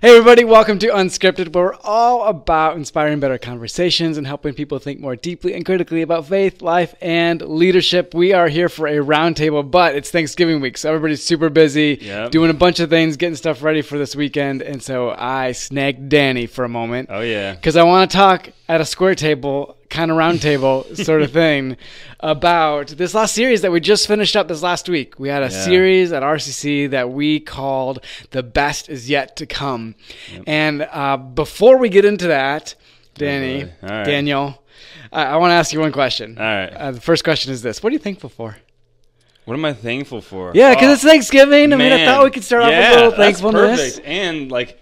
Hey, everybody, welcome to Unscripted, where we're all about inspiring better conversations and helping people think more deeply and critically about faith, life, and leadership. We are here for a roundtable, but it's Thanksgiving week, so everybody's super busy Yep. doing a bunch of things, getting stuff ready for this weekend. And so I snagged Danny for a moment Oh yeah. because I want to talk at a square table, kind of roundtable sort of thing, about this last series that we just finished up this last week. We had a Yeah. series at RCC that we called "The Best Is Yet to Come," and uh, before we get into that, Danny. All right. Daniel, I, I want to ask you one question. All right. Uh, the first question is this: What are you thankful for? What am I thankful for? Yeah, because Oh, it's Thanksgiving. I mean, I thought we could start off Yeah, with a little thankfulness. perfect. And like,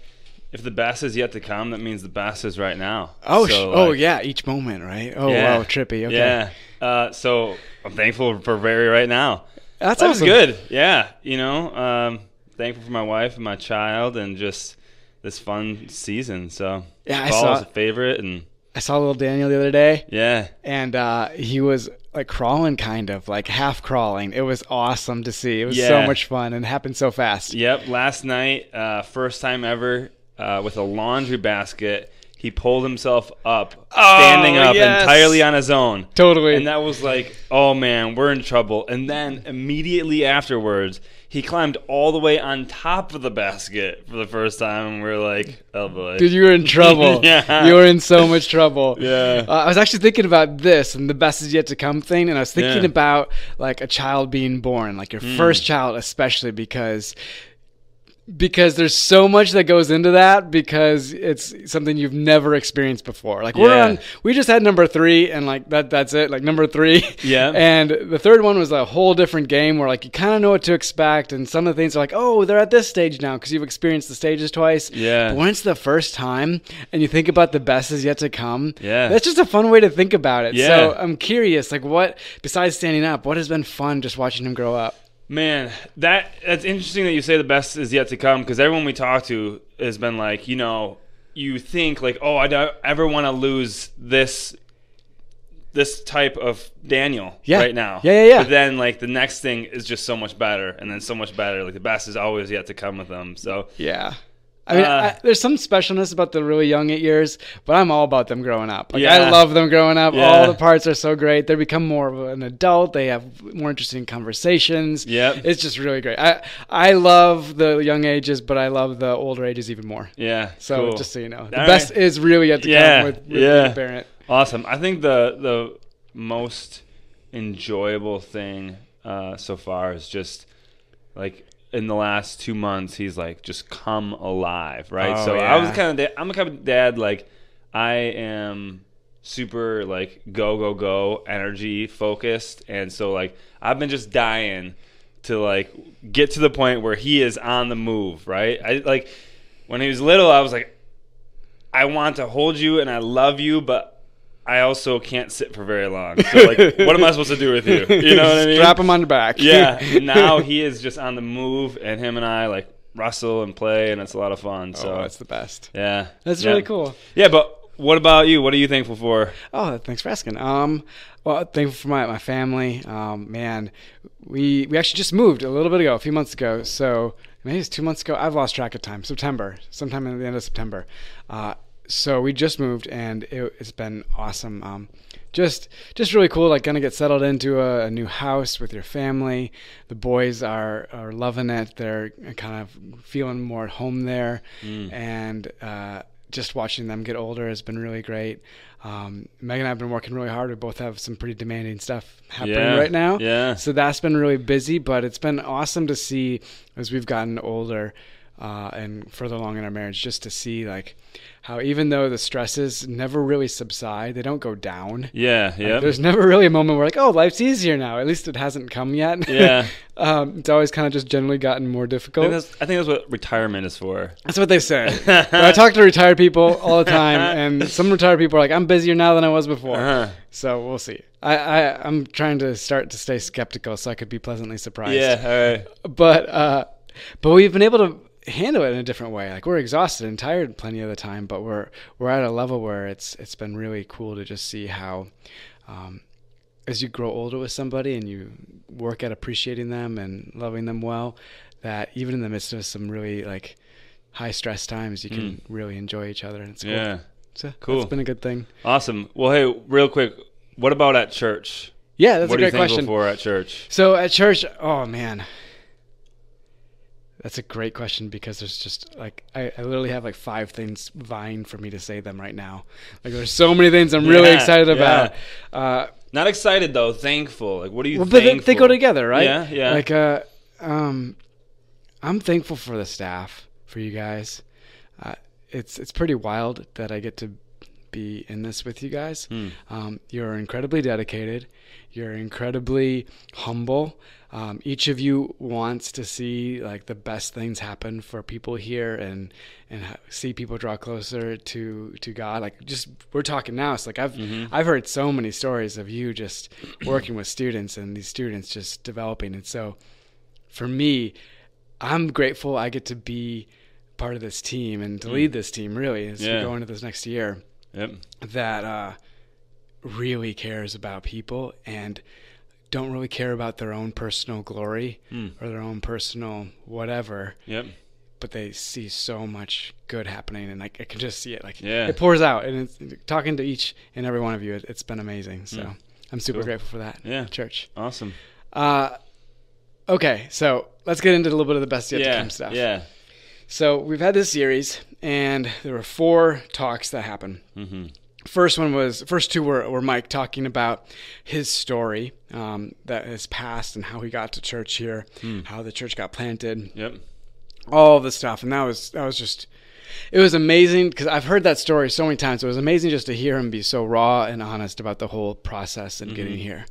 if the best is yet to come, that means the best is right now. Oh, So, oh like, yeah, each moment, right? Oh yeah. wow, trippy. Okay, Yeah. Uh, so I'm thankful for Barry right now. that's That's awesome. good. Yeah. You know, um, thankful for my wife and my child and just this fun season. So Yeah, I saw- a favorite and I saw little Daniel the other day. yeah. and uh, he was like crawling, kind of like half crawling. It was awesome to see. It was so much fun and happened so fast. Yep, last night, uh, first time ever uh, with a laundry basket. He pulled himself up, standing up yes. entirely on his own. Totally. And that was like, oh man, we're in trouble. And then immediately afterwards, he climbed all the way on top of the basket for the first time. And we're like, oh boy. Dude, you were in trouble. Yeah. You were in so much trouble. Yeah. Uh, I was actually thinking about this and the best is yet to come thing. And I was thinking Yeah. about like a child being born, like your first child, especially because. Because there's so much that goes into that because it's something you've never experienced before. Like we're Yeah. on, we just had number three, and like that, that's it. Like number three, Yeah. And the third one was a whole different game where like you kind of know what to expect, and some of the things are like, oh, they're at this stage now because you've experienced the stages twice. Yeah. But when it's the first time and you think about the best is yet to come, Yeah. that's just a fun way to think about it. Yeah. So I'm curious, like, what besides standing up, what has been fun just watching him grow up? Man, that that's interesting that you say the best is yet to come because everyone we talk to has been like, you know, you think like, oh, I don't ever want to lose this this type of Daniel Yeah. right now. Yeah, yeah, yeah. But then like the next thing is just so much better, and then so much better. Like the best is always yet to come with them. So Yeah. I mean, Uh, I, there's some specialness about the really young eight years, but I'm all about them growing up. Like, I love them growing up. Yeah. All the parts are so great. They become more of an adult. They have more interesting conversations. Yep. It's just really great. I I love the young ages, but I love the older ages even more. yeah, So cool. just so you know, the All best right. is really yet to Yeah, come with, with yeah. parent. Awesome. I think the the most enjoyable thing uh, so far is just like in the last two months he's like just come alive, right? Oh, so I was kind of I'm a kind of dad like I am super like go go go energy focused, and so like I've been just dying to like get to the point where he is on the move, right? I like when he was little, I was like. I want to hold you and I love you, but I also can't sit for very long. So like, what am I supposed to do with you? You know what I mean? Strap him on your back. Yeah. now he is just on the move, and him and I like wrestle and play, and it's a lot of fun. So oh, that's the best. yeah, That's Yeah. really cool. Yeah, but what about you? What are you thankful for? Oh, thanks for asking. Um, well, thankful for my, my family. Um, man, we we actually just moved a little bit ago, a few months ago. So maybe it's two months ago. I've lost track of time. September, sometime at the end of September. Uh, so we just moved, and it, it's been awesome. Um, just just really cool. Like gonna get settled into a, a new house with your family. The boys are are loving it. They're kind of feeling more at home there, and. Uh, just watching them get older has been really great. Um, Megan and I have been working really hard. We both have some pretty demanding stuff happening Yeah, right now. yeah. So that's been really busy, but it's been awesome to see as we've gotten older uh, and further along in our marriage, just to see like how even though the stresses never really subside, they don't go down. Yeah, Like, yeah, There's never really a moment where like, oh, life's easier now. At least it hasn't come yet. Yeah. um, it's always kind of just generally gotten more I difficult. think, I think that's what retirement is for. That's what they say. I talk to retired people all the time, and some retired people are like, "I'm busier now than I was before." Uh-huh. So we'll see. I, I I'm trying to start to stay skeptical, so I could be pleasantly surprised. Yeah, all right. But uh, but we've been able to handle it in a different way. Like we're exhausted and tired plenty of the time, but we're we're at a level where it's it's been really cool to just see how. Um, as you grow older with somebody and you work at appreciating them and loving them well, that even in the midst of some really like high stress times, you can really enjoy each other, and it's cool. Yeah. So Cool. It's been a good thing. Awesome. Well, hey, real quick, what about at church? Yeah, that's what a are you great thankful question. for at church? So at church, oh man, that's a great question because there's just like I, I literally have like five things vying for me to say them right now. Like there's so many things I'm really excited yeah. about. Uh, Not excited though. Thankful. Like, what are you? Think? Well, but they, they go together, right? Yeah, yeah. Like uh, um, I'm thankful for the staff, for you guys. Uh, it's it's pretty wild that I get to be in this with you guys. Hmm. Um, you're incredibly dedicated. You're incredibly humble. Um, each of you wants to see like the best things happen for people here and and see people draw closer to to God. Like just we're talking now. It's like I've Mm-hmm. I've heard so many stories of you just working with students and these students just developing. And so for me, I'm grateful I get to be part of this team and to lead this team really as Mm. Yeah. we go into this next year Yep. that uh, really cares about people and don't really care about their own personal glory Mm. or their own personal whatever, Yep. but they see so much good happening and like I can just see it like Yeah. it pours out and it's talking to each and every one of you it, it's been amazing so Mm. I'm super Cool. grateful for that Yeah. church Awesome. uh okay so let's get into a little bit of the best yet to come stuff Yeah. so we've had this series and there were four talks that happened Mm-hmm. First one was first two were, were mike talking about his story um, that his past and how he got to church here how the church got planted. Yep. all the stuff. And that was that was just it was amazing because i've heard that story so many times. It was amazing just to hear him be so raw and honest about the whole process and getting here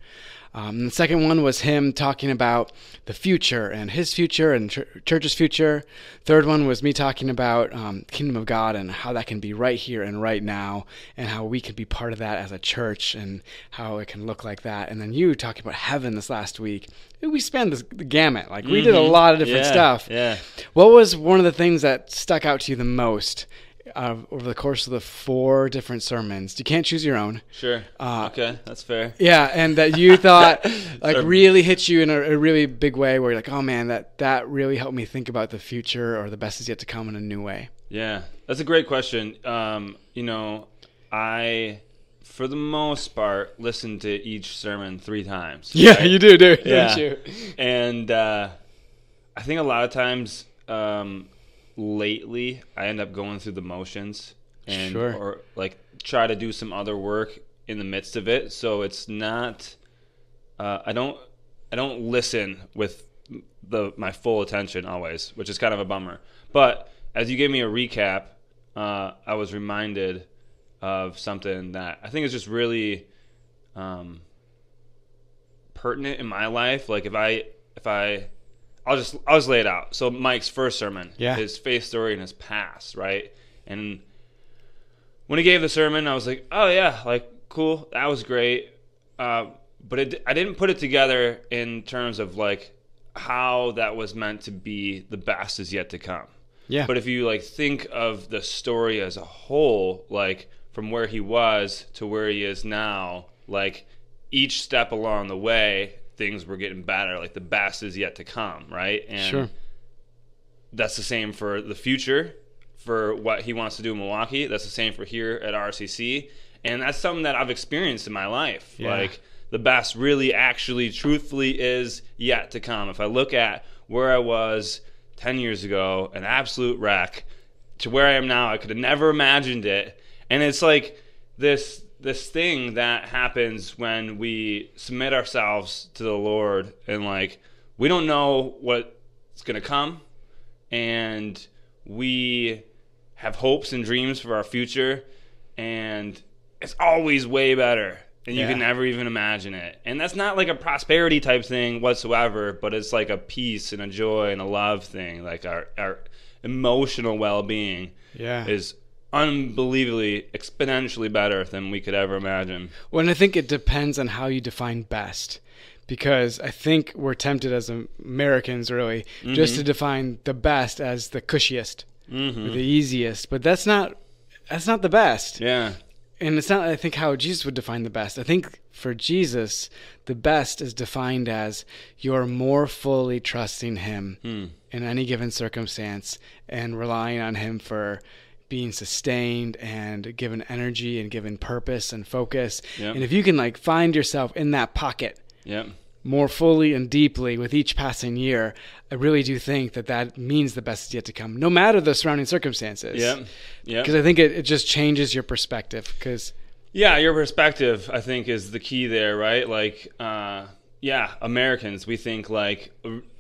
um, the second one was him talking about the future and his future and ch- church's future. Third one was me talking about um, kingdom of God and how that can be right here and right now, and how we can be part of that as a church and how it can look like that. And then you talking about heaven this last week. We spanned the, the gamut. Like we did a lot of different yeah. stuff. Yeah. What was one of the things that stuck out to you the most uh, over the course of the four different sermons? You can't choose your own. Sure. Uh, okay. That's fair. Yeah, and that you thought like really hit you in a, a really big way, where you're like, oh man, that that really helped me think about the future or the best is yet to come in a new way. Yeah, that's a great question. Um, you know, I, for the most part, listen to each sermon three times. Yeah, right? you do, do Yeah. And uh, I think a lot of times um, lately, I end up going through the motions and Sure. or like try to do some other work in the midst of it. So it's not. Uh, I don't. I don't listen with the my full attention always, which is kind of a bummer. But as you gave me a recap, uh, I was reminded of something that I think is just really um, pertinent in my life. Like if I if I I'll just I'll just lay it out. So Mike's first sermon, Yeah. his faith story and his past, right? And when he gave the sermon, I was like, oh yeah, like cool, that was great. Uh, but it, I didn't put it together in terms of like how that was meant to be the best is yet to come. Yeah, But if you like think of the story as a whole, like from where he was to where he is now, like each step along the way, things were getting better. Like the best is yet to come, right? And sure. that's the same for the future, for what he wants to do in Milwaukee. That's the same for here at RCC. And that's something that I've experienced in my life. Yeah. Like the best really actually truthfully is yet to come. If I look at where I was 10 years ago, an absolute wreck, to where I am now, I could have never imagined it. And it's like this this thing that happens when we submit ourselves to the Lord and like we don't know what's going to come and we have hopes and dreams for our future and it's always way better and you can never even imagine it. And that's not like a prosperity type thing whatsoever but it's like a peace and a joy and a love thing. Like our, our emotional well-being Yeah. is unbelievably exponentially better than we could ever imagine Well, and I think it depends on how you define best. Because I think we're tempted as Americans, really, just Mm-hmm. to define the best as the cushiest, hmm or the easiest. But that's not that's not the best. yeah and it's not I think how Jesus would define the best. I think for Jesus, the best is defined as you're more fully trusting him Hmm. in any given circumstance and relying on him for being sustained and given energy and given purpose and focus. Yep. And if you can like find yourself in that pocket Yep. more fully and deeply with each passing year, I really do think that that means the best is yet to come, no matter the surrounding circumstances. Yeah. Yeah. Because I think it, it just changes your perspective. Because Yeah, your perspective, I think, is the key there, right? Like, uh, yeah, Americans, we think like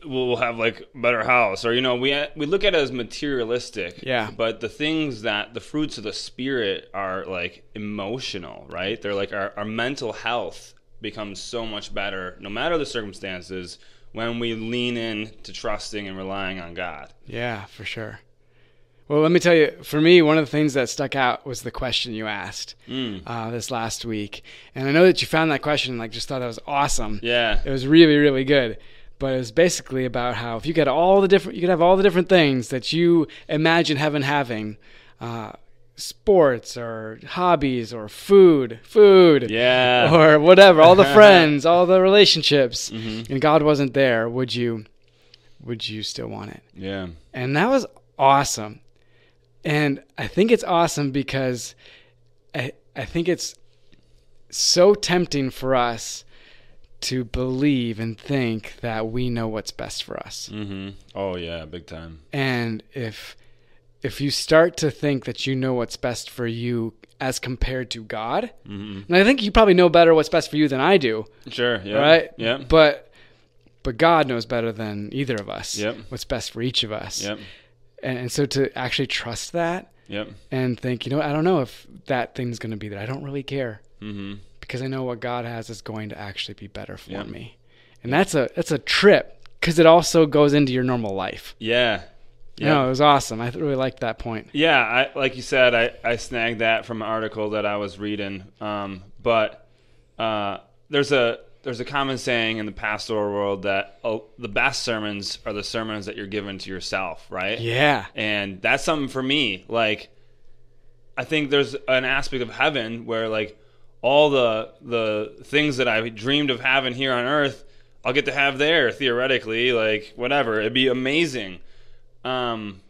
we'll have like better house, or you know, we we look at it as materialistic. Yeah. But the things that the fruits of the spirit are like emotional, right? They're like our, our mental health becomes so much better, no matter the circumstances, when we lean in to trusting and relying on God. yeah, for sure. Well, let me tell you, for me, one of the things that stuck out was the question you asked Mm. uh, this last week, and I know that you found that question and like just thought that was awesome. Yeah. It was really, really good. But it was basically about how if you get all the different, you could have all the different things that you imagine heaven having, uh, sports or hobbies or food, food, Yeah. or whatever, all the friends, all the relationships, Mhm. and God wasn't there. Would you, would you still want it? Yeah. And that was awesome. And I think it's awesome because I I think it's so tempting for us to believe and think that we know what's best for us. Mm-hmm. Oh yeah, big time. And if if you start to think that you know what's best for you as compared to God, Mm-hmm. and I think you probably know better what's best for you than I do, Sure. Yeah. right? Yeah. But but God knows better than either of us Yep. what's best for each of us. Yep. And, and so to actually trust that Yep. and think, you know, I don't know if that thing's going to be there. I don't really care Mm-hmm. because I know what God has is going to actually be better for Yeah. me. And that's a that's a trip because it also goes into your normal life. Yeah. You know, it was awesome. I really liked that point. Yeah, I, like you said, I, I snagged that from an article that I was reading. Um, but uh, there's a there's a common saying in the pastoral world that oh, the best sermons are the sermons that you're given to yourself, right? Yeah. And that's something for me. Like, I think there's an aspect of heaven where like all the the things that I dreamed of having here on earth, I'll get to have there theoretically. Like whatever, it'd be amazing. Um,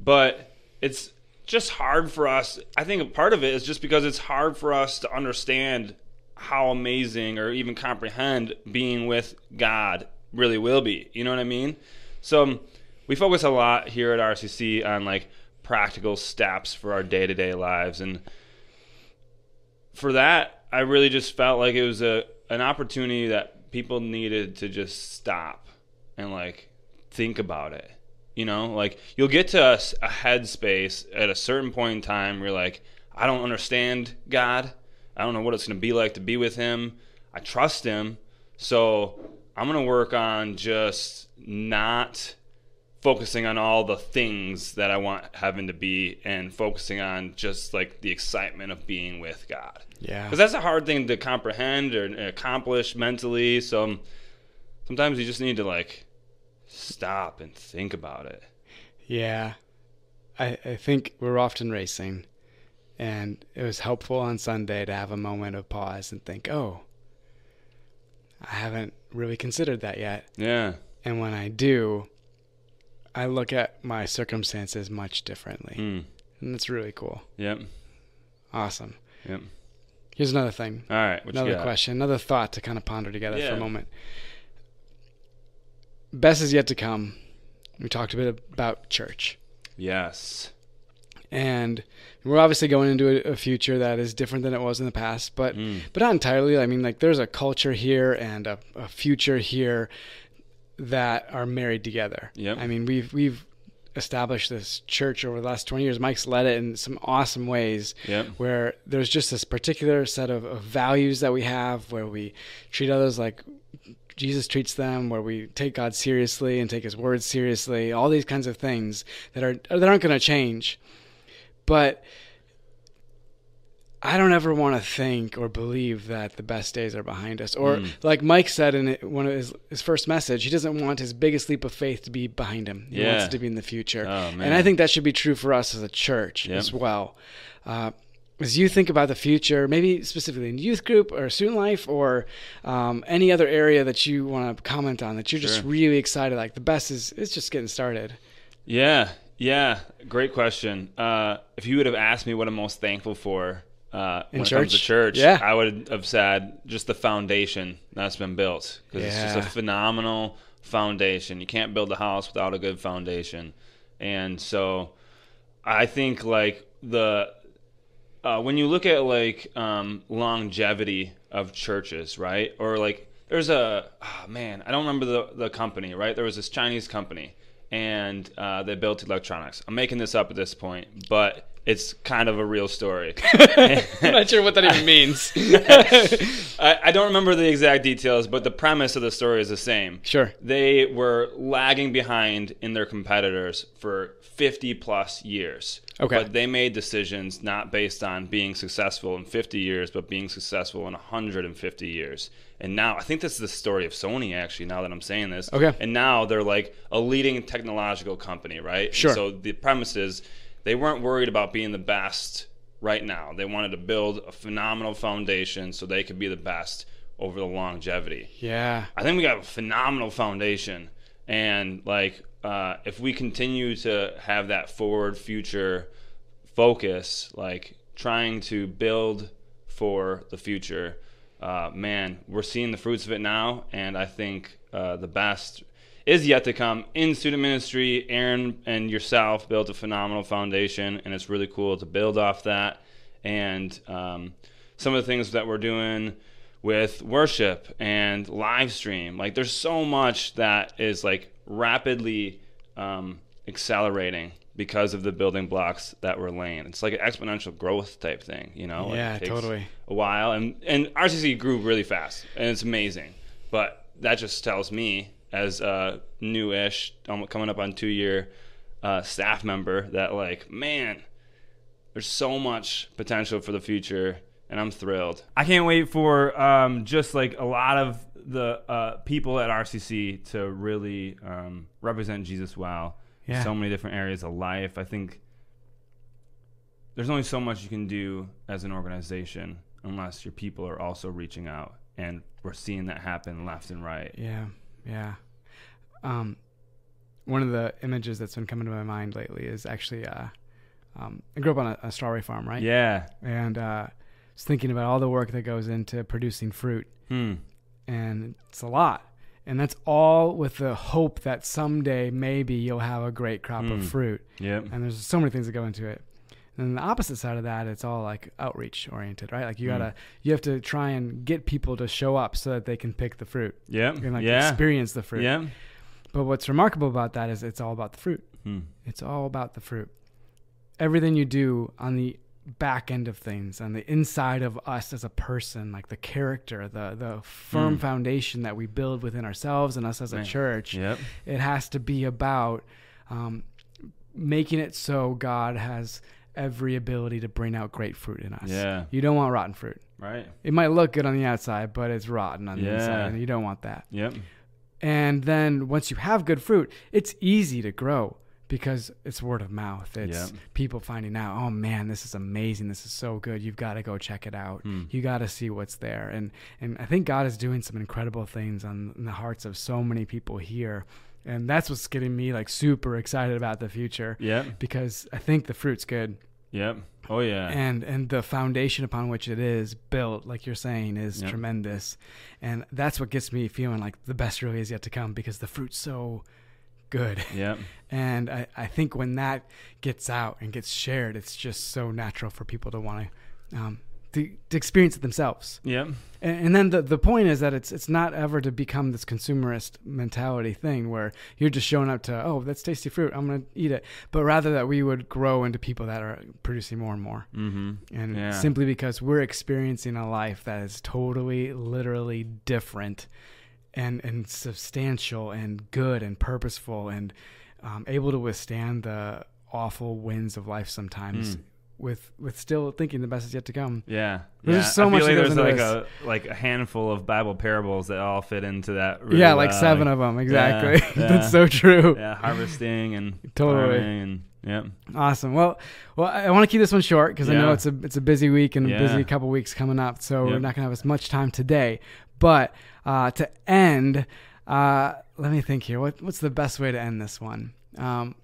but it's just hard for us. I think part of it is just because it's hard for us to understand how amazing or even comprehend being with God really will be. You know what I mean? So um, we focus a lot here at RCC on like practical steps for our day to day lives. And for that, I really just felt like it was a an opportunity that people needed to just stop and like think about it. You know, like you'll get to a headspace at a certain point in time where you're like, I don't understand God. I don't know what it's going to be like to be with Him. I trust Him. So I'm going to work on just not focusing on all the things that I want heaven to be and focusing on just like the excitement of being with God. Yeah. Because that's a hard thing to comprehend or accomplish mentally. So sometimes you just need to like stop and think about it. Yeah. I, I think we're often racing. And it was helpful on Sunday to have a moment of pause and think, oh, I haven't really considered that yet. Yeah. And when I do, I look at my circumstances much differently. Mm. And it's really cool. Yep. Awesome. Yep. Here's another thing, All right. Another question, another thought to kind of ponder together for a moment. Best is yet to come. We talked a bit about church. Yes. And we're obviously going into a, a future that is different than it was in the past but Mm. but not entirely i mean like there's a culture here and a, a future here that are married together i mean we've we've established this church over the last 20 years mike's led it in some awesome ways Yep. where there's just this particular set of, of values that we have where we treat others like Jesus treats them, where we take God seriously and take His word seriously, all these kinds of things that are that aren't going to change. But I don't ever want to think or believe that the best days are behind us. Or Mm. like Mike said in one of his, his first message, he doesn't want his biggest leap of faith to be behind him. He wants Yeah. it to be in the future. Oh, and I think that should be true for us as a church Yep. as well. Uh, as you think about the future, maybe specifically in youth group or student life or um, any other area that you want to comment on that you're just really excited? Like the best is it's just getting started. Yeah, yeah, great question. Uh, if you would have asked me what I'm most thankful for uh, In when it comes to church? church, Yeah. I would have said just the foundation that's been built because it's just a phenomenal foundation. You can't build a house without a good foundation, and so I think like the uh, when you look at like um, longevity of churches, right? Or like there's a oh, man, I don't remember the the company, right? There was this Chinese company, and uh, they built electronics. I'm making this up at this point, but it's kind of a real story. I'm not sure what that even means. I, I don't remember the exact details, but the premise of the story is the same. Sure. They were lagging behind in their competitors for 50 plus years. Okay. But they made decisions not based on being successful in 50 years, but being successful in 150 years. And now, I think this is the story of Sony, actually, now that I'm saying this. Okay. And now they're like a leading technological company, right? And Sure. so the premise is they weren't worried about being the best right now. They wanted to build a phenomenal foundation so they could be the best over the longevity. Yeah. I think we got a phenomenal foundation, and like uh, if we continue to have that forward future focus, like trying to build for the future, uh, man, we're seeing the fruits of it now, and I think uh, the best is yet to come in student ministry. Aaron and yourself built a phenomenal foundation, and it's really cool to build off that. And um, some of the things that we're doing with worship and live stream, like there's so much that is like rapidly um, accelerating because of the building blocks that we're laying. It's like an exponential growth type thing, you know? Yeah, it takes totally. A while, and and RCC grew really fast, and it's amazing. But that just tells me, as a new-ish, coming up on two-year uh, staff member, that like, man, there's so much potential for the future, and I'm thrilled. I can't wait for um, just like a lot of the uh, people at RCC to really um, represent Jesus well. Yeah. So many different areas of life. I think there's only so much you can do as an organization unless your people are also reaching out, and we're seeing that happen left and right. Yeah, yeah. Um, one of the images that's been coming to my mind lately is actually, uh, um, I grew up on a, a strawberry farm, right? Yeah. And uh, was thinking about all the work that goes into producing fruit, Hmm. and it's a lot. And that's all with the hope that someday maybe you'll have a great crop Hmm. of fruit. Yep. And there's so many things that go into it. And the opposite side of that, it's all like outreach oriented, right? Like you Mm. gotta, you have to try and get people to show up so that they can pick the fruit Yeah. and like yeah. experience the fruit. Yeah. But what's remarkable about that is it's all about the fruit. Hmm. It's all about the fruit. Everything you do on the back end of things, on the inside of us as a person, like the character, the the firm Mm. foundation that we build within ourselves and us as a church, Yep. it has to be about um, making it so God has every ability to bring out great fruit in us. Yeah. You don't want rotten fruit. Right. It might look good on the outside, but it's rotten on the inside, and you don't want that. Yep. And then once you have good fruit, it's easy to grow because it's word of mouth. It's Yep. people finding out, oh man, this is amazing. This is so good. You've got to go check it out. Hmm. You got to see what's there. And and I think God is doing some incredible things on in the hearts of so many people here. And that's what's getting me like super excited about the future Yep. because I think the fruit's good Yep. Oh yeah. and and the foundation upon which it is built like you're saying is Yep. tremendous and that's what gets me feeling like the best really is yet to come because the fruit's so good Yep. and I, I think when that gets out and gets shared it's just so natural for people to want to um, to, to experience it themselves Yep. and, and then the, the point is that it's it's not ever to become this consumerist mentality thing where you're just showing up to oh that's tasty fruit I'm gonna eat it but rather that we would grow into people that are producing more and more Mm-hmm. and Yeah. simply because we're experiencing a life that is totally literally different and and substantial and good and purposeful and um, able to withstand the awful winds of life sometimes Mm. With with still thinking the best is yet to come Yeah. There's yeah. just so I much like there's like a like a handful of Bible parables that all fit into that. Really yeah like well. seven of them exactly yeah. that's so true Yeah, harvesting and Totally. and Yeah. Awesome. Well, well, I want to keep this one short because I know it's a it's a busy week and a busy couple weeks coming up. So we're not gonna have as much time today. But uh, to end, uh, let me think here. What what's the best way to end this one? Um,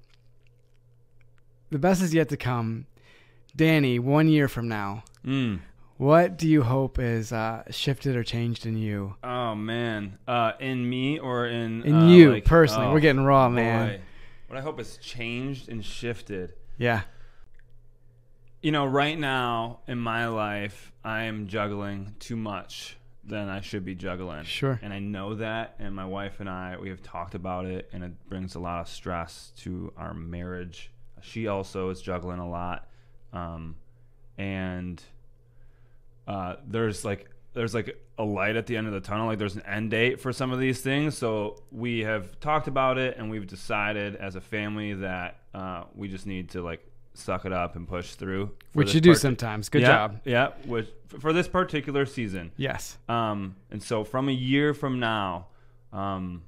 the best is yet to come. Danny, one year from now, Mm. what do you hope is uh, shifted or changed in you? Oh man, uh, in me or in In uh, you like- personally. oh, We're getting raw, man. boy. What I hope has changed and shifted. Yeah. You know, right now in my life, I am juggling too much than I should be juggling. Sure. And I know that, and my wife and I, we have talked about it, and it brings a lot of stress to our marriage. She also is juggling a lot, um, and uh, there's like there's like a light at the end of the tunnel. Like there's an end date for some of these things. So we have talked about it, and we've decided as a family that uh, we just need to like suck it up and push through. Which you do sometimes. Good Yeah, job. Yeah, which for this particular season. Yes. Um, and so from a year from now, um,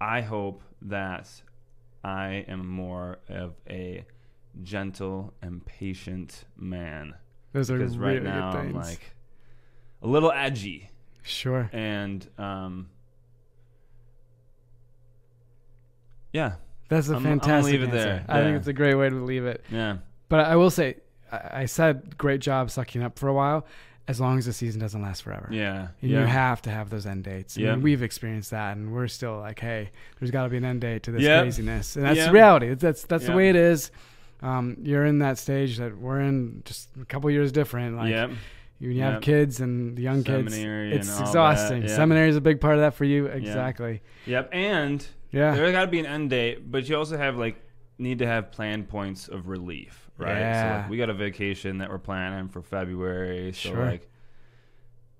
I hope that I am more of a gentle and patient man. Those are Because really right now good I'm like a little edgy sure. and um, yeah, That's a I'm- I'm fantastic it answer. there. I think it's a great way to leave it. yeah, But I will say, I I said great job sucking up for a while, as long as the season doesn't last forever. yeah, And yeah. You have to have those end dates. I Yeah. mean, we've experienced that, and we're still like, hey, there's got to be an end date to this Yep. craziness, and that's the reality. That's that's the way it is. Um, you're in that stage that we're in, just a couple years different. Like yep. you, you have Yep. kids and the young Seminary kids, it's exhausting. yeah. Seminary is a big part of that for you, exactly. Yep, and Yeah, There's got to be an end date, but you also have like need to have planned points of relief, right? So Yeah. like, we got a vacation that we're planning for February, so Sure. like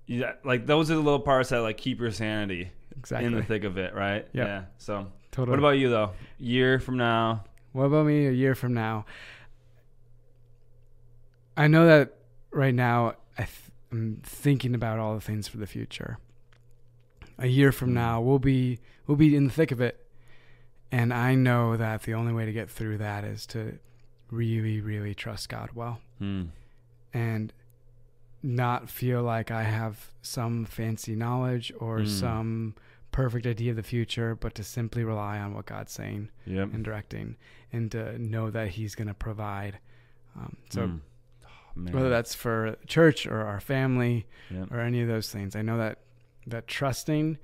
yeah, like those are the little parts that like keep your sanity exactly. in the thick of it, right? Yep. Yeah. So totally. what about you though? Year from now? What about me a year from now? I know that right now I th- I'm thinking about all the things for the future. A year from Mm. now, we'll be we'll be in the thick of it, and I know that the only way to get through that is to really, really trust God well Hmm. and not feel like I have some fancy knowledge or Mm. some perfect idea of the future, but to simply rely on what God's saying Yep. and directing, and to know that He's going to provide. Um, so Hmm. Oh, whether that's for church or our family Yep. or any of those things, I know that that trusting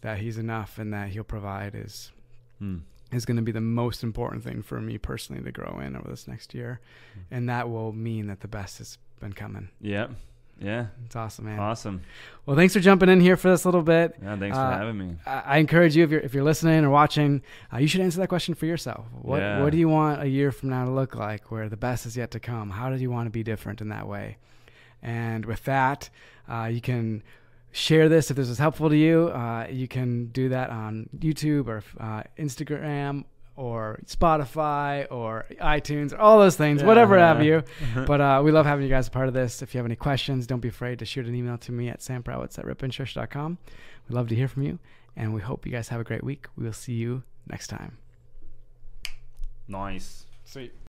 that He's enough and that He'll provide is Hmm. is going to be the most important thing for me personally to grow in over this next year, Hmm. and that will mean that the best has been coming. Yep. Yeah. It's awesome, man. Awesome. Well, thanks for jumping in here for this little bit. Yeah. Thanks Uh, for having me. I I encourage you if you're if you're listening or watching, uh, you should answer that question for yourself. What Yeah. what do you want a year from now to look like? Where the best is yet to come? How do you want to be different in that way? And with that, uh, you can share this if this is helpful to you. Uh, you can do that on YouTube or uh, Instagram or Spotify or iTunes, or all those things, whatever have you. But uh, we love having you guys a part of this. If you have any questions, don't be afraid to shoot an email to me at samprowitz at ripandchurch.com. We'd love to hear from you, and we hope you guys have a great week. We will see you next time. nice. Sweet.